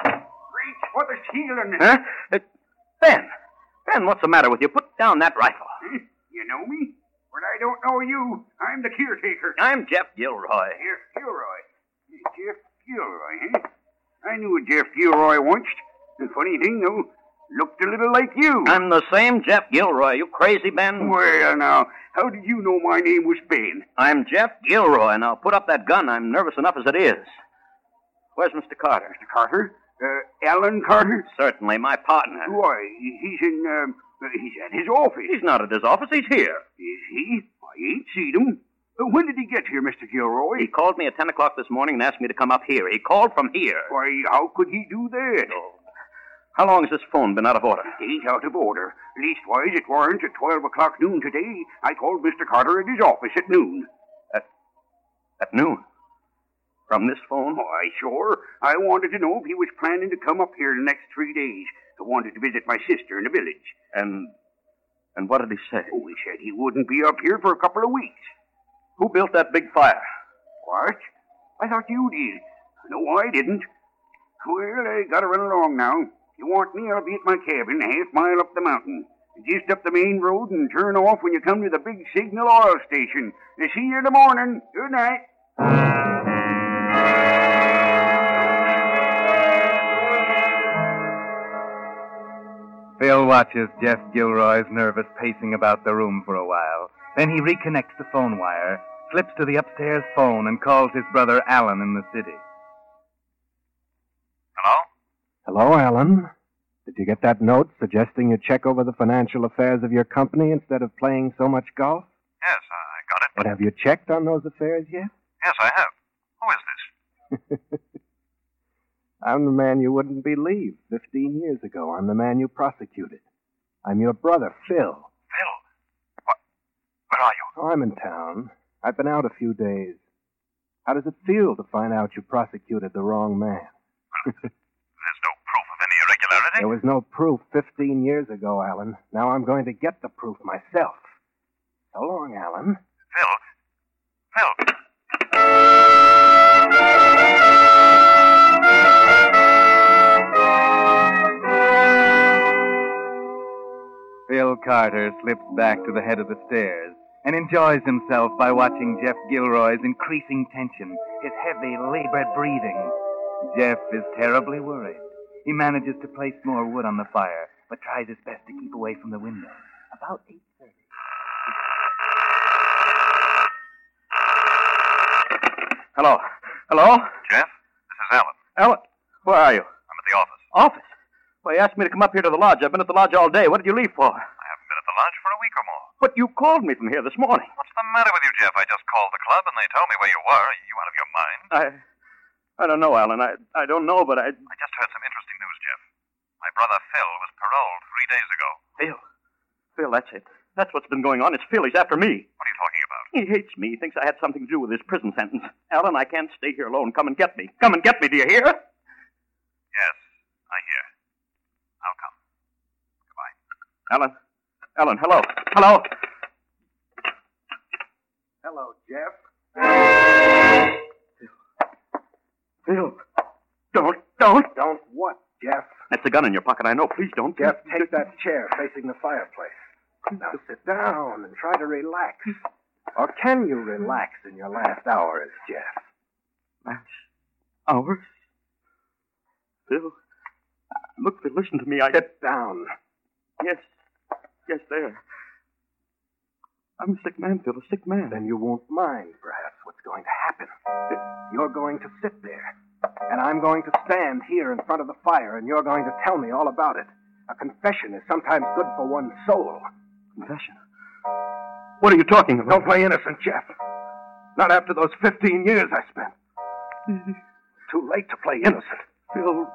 Reach for the ceiling. Huh? Uh, ben! Ben, what's the matter with you? Put down that rifle. You know me? But I don't know you. I'm the caretaker. I'm Jeff Gilroy. Jeff Gilroy. Jeff Gilroy, eh? I knew a Jeff Gilroy once. The funny thing, though, looked a little like you. I'm the same Jeff Gilroy. You crazy, Ben? Well, now, how did you know my name was Ben? I'm Jeff Gilroy. Now, put up that gun. I'm nervous enough as it is. Where's Mr. Carter? Mr. Carter? Uh, Alan Carter? Certainly, my partner. Why, he's in, um, he's at his office. He's not at his office. He's here. Is he? I ain't seen him. Uh, when did he get here, Mr. Gilroy? He called me at 10 o'clock this morning and asked me to come up here. He called from here. Why, how could he do that? Oh. How long has this phone been out of order? It ain't out of order. Leastwise, it warn't at 12 o'clock noon today. I called Mr. Carter at his office at noon. At, at noon? From this phone? Why, sure. I wanted to know if he was planning to come up here the next three days. I wanted to visit my sister in the village. And and what did he say? Oh, he said he wouldn't be up here for a couple of weeks. Who built that big fire? What? I thought you did. No, I didn't. Well, I gotta run along now. If you want me, I'll be at my cabin, a half mile up the mountain. Just up the main road and turn off when you come to the big signal oil station. I'll see you in the morning. Good night. Phil watches Jeff Gilroy's nervous pacing about the room for a while. Then he reconnects the phone wire, slips to the upstairs phone and calls his brother Alan in the city. Hello? Hello, Alan. Did you get that note suggesting you check over the financial affairs of your company instead of playing so much golf? Yes, I got it. But have you checked on those affairs yet? Yes, I have. Who is this? I'm the man you wouldn't believe 15 years ago. I'm the man you prosecuted. I'm your brother, Phil. Phil? What? Where are you? Oh, I'm in town. I've been out a few days. How does it feel to find out you prosecuted the wrong man? There's no proof of any irregularity. There was no proof 15 years ago, Alan. Now I'm going to get the proof myself. So long, Alan. Phil? Phil? Phil Carter slips back to the head of the stairs and enjoys himself by watching Jeff Gilroy's increasing tension, his heavy, labored breathing. Jeff is terribly worried. He manages to place more wood on the fire, but tries his best to keep away from the window. About 8.30. Hello. Hello? Jeff? This is Alan. Alan? Where are you? I'm at the office. Office? Well, you asked me to come up here to the lodge. I've been at the lodge all day. What did you leave for? I haven't been at the lodge for a week or more. But you called me from here this morning. What's the matter with you, Jeff? I just called the club and they told me where you were. Are you out of your mind? I. I don't know, Alan. I, I don't know, but I. I just heard some interesting news, Jeff. My brother Phil was paroled three days ago. Phil. Phil, that's it. That's what's been going on. It's Phil. He's after me. What are you talking about? He hates me. He thinks I had something to do with his prison sentence. Alan, I can't stay here alone. Come and get me. Come and get me, do you hear? Yes, I hear. I'll come. Goodbye. Alan. Alan, hello. Hello. Hello, Jeff. Phil. Phil. Don't, don't. Don't what, Jeff? That's the gun in your pocket. I know. Please don't. Jeff, take that chair facing the fireplace. Now sit down and try to relax. Or can you relax in your last hours, Jeff? Last hours? Phil. Look, Phil, listen to me. I. get down. Yes. Yes, there. I'm a sick man, Phil, a sick man. Then you won't mind, perhaps, what's going to happen. You're going to sit there, and I'm going to stand here in front of the fire, and you're going to tell me all about it. A confession is sometimes good for one's soul. Confession? What are you talking about? Don't play innocent, Jeff. Not after those 15 years I spent. Too late to play innocent. Phil.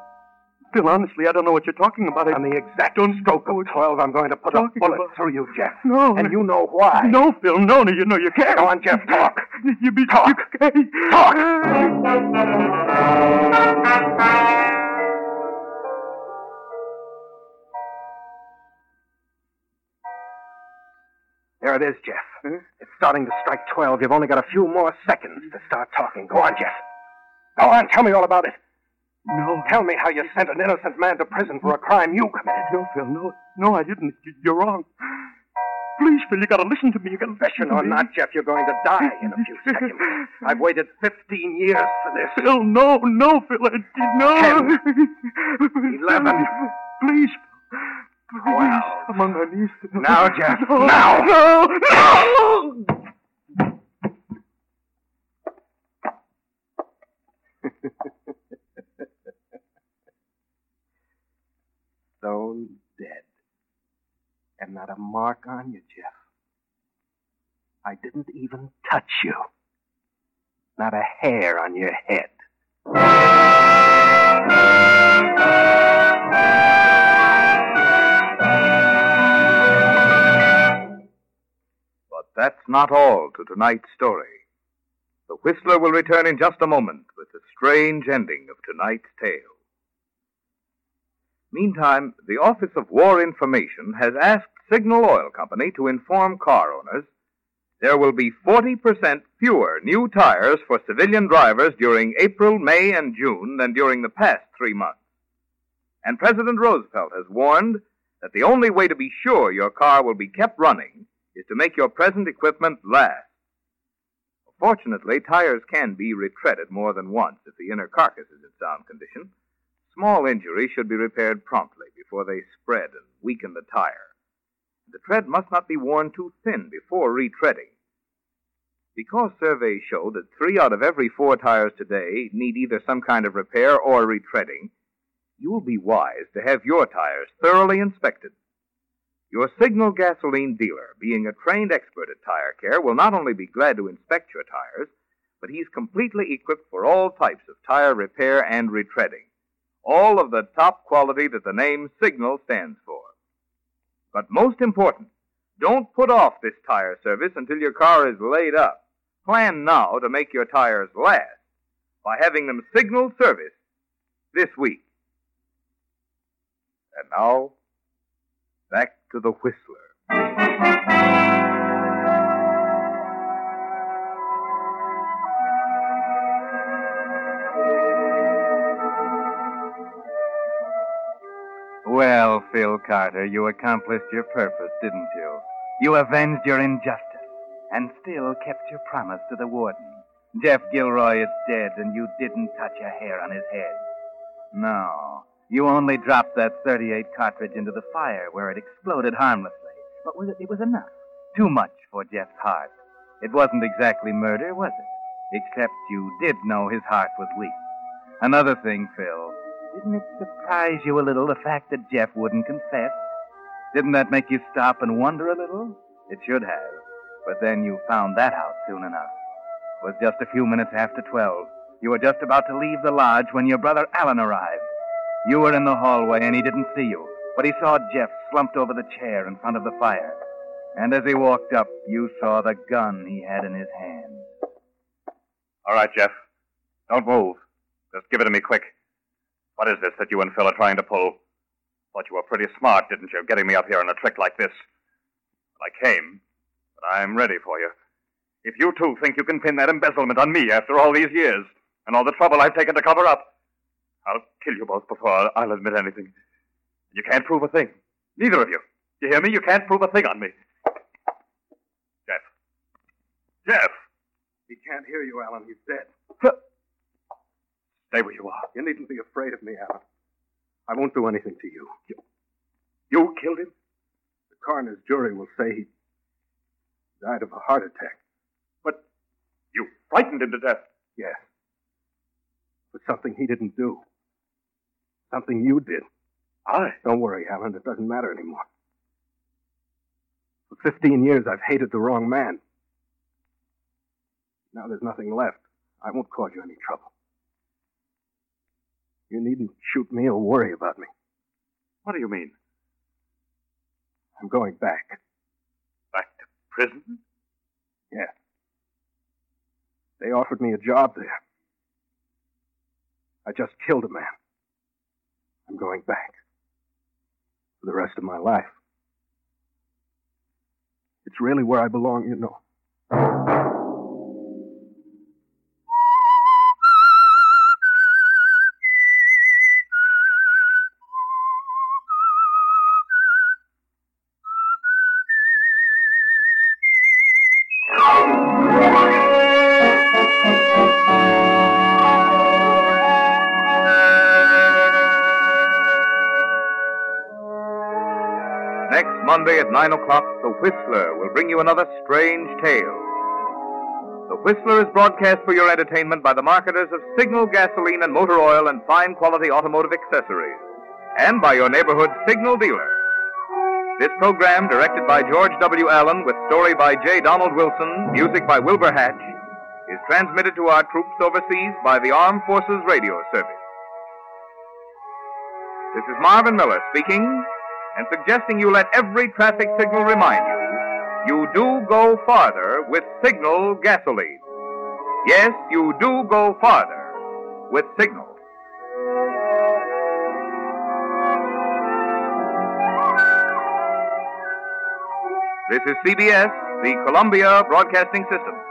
Phil, honestly, I don't know what you're talking about. I... On the exact stroke of 12, I'm going to put a bullet about- through you, Jeff. No. And you know why. No, Phil, no, no, you know you can't. Go on, Jeff, talk. You be Talk. You, Talk. There it is, Jeff. It's starting to strike 12. You've only got a few more seconds to start talking. Go on, Jeff. Go on, tell me all about it. No. Tell me how you sent an innocent man to prison for a crime you committed. No, Phil, no. No, I didn't. You- You're wrong. Please, Phil, you gotta listen to me. You gotta Confession listen or me. not, Jeff, you're going to die in a few seconds. I've waited 15 years for this. Phil, no, no, Phil, I did no. Eleven. Please, Please. Twelve. I'm on my knees. Now, Jeff, No, now. No, no. Stone dead. And not a mark on you, Jeff. I didn't even touch you. Not a hair on your head. But that's not all to tonight's story. The Whistler will return in just a moment with the strange ending of tonight's tale. Meantime, the Office of War Information has asked Signal Oil Company to inform car owners there will be 40% fewer new tires for civilian drivers during April, May, and June than during the past three months. And President Roosevelt has warned that the only way to be sure your car will be kept running is to make your present equipment last. Fortunately, tires can be retreaded more than once if the inner carcass is in sound condition. Small injuries should be repaired promptly before they spread and weaken the tire. The tread must not be worn too thin before retreading. Because surveys show that three out of every four tires today need either some kind of repair or retreading, you will be wise to have your tires thoroughly inspected. Your Signal gasoline dealer, being a trained expert at tire care, will not only be glad to inspect your tires, but he's completely equipped for all types of tire repair and retreading. All of the top quality that the name Signal stands for. But most important, don't put off this tire service until your car is laid up. Plan now to make your tires last by having them Signal serviced this week. And now, back to the Whistler. Phil Carter, you accomplished your purpose, didn't you? You avenged your injustice and still kept your promise to the warden. Jeff Gilroy is dead, and you didn't touch a hair on his head. No, you only dropped that 38 cartridge into the fire where it exploded harmlessly. But it was enough. Too much for Jeff's heart. It wasn't exactly murder, was it? Except you did know his heart was weak. Another thing, Phil. Didn't it surprise you a little, the fact that Jeff wouldn't confess? Didn't that make you stop and wonder a little? It should have. But then you found that out soon enough. It was just a few minutes after 12. You were just about to leave the lodge when your brother Alan arrived. You were in the hallway and he didn't see you, but he saw Jeff slumped over the chair in front of the fire. And as he walked up, you saw the gun he had in his hand. All right, Jeff. Don't move. Just give it to me quick. What is this that you and Phil are trying to pull? Thought you were pretty smart, didn't you, getting me up here on a trick like this? Well, I came, but I'm ready for you. If you two think you can pin that embezzlement on me after all these years, and all the trouble I've taken to cover up, I'll kill you both before I'll admit anything. You can't prove a thing. Neither of you. You hear me? You can't prove a thing on me. Jeff. Jeff! He can't hear you, Alan. He's dead. Stay where you are. You needn't be afraid of me, Alan. I won't do anything to you. You, you killed him? The coroner's jury will say he died of a heart attack. But you frightened him to death. Yes. But something he didn't do. Something you did. I? Don't worry, Alan. It doesn't matter anymore. For 15 years, I've hated the wrong man. Now there's nothing left. I won't cause you any trouble. You needn't shoot me or worry about me. What do you mean? I'm going back. Back to prison? Yeah. They offered me a job there. I just killed a man. I'm going back. For the rest of my life. It's really where I belong, you know. At 9 o'clock, The Whistler will bring you another strange tale. The Whistler is broadcast for your entertainment by the marketers of Signal gasoline and motor oil and fine quality automotive accessories, and by your neighborhood Signal dealer. This program, directed by George W. Allen with story by J. Donald Wilson, music by Wilbur Hatch, is transmitted to our troops overseas by the Armed Forces Radio Service. This is Marvin Miller speaking and suggesting you let every traffic signal remind you you do go farther with Signal gasoline. Yes, you do go farther with Signal. This is CBS, the Columbia Broadcasting System.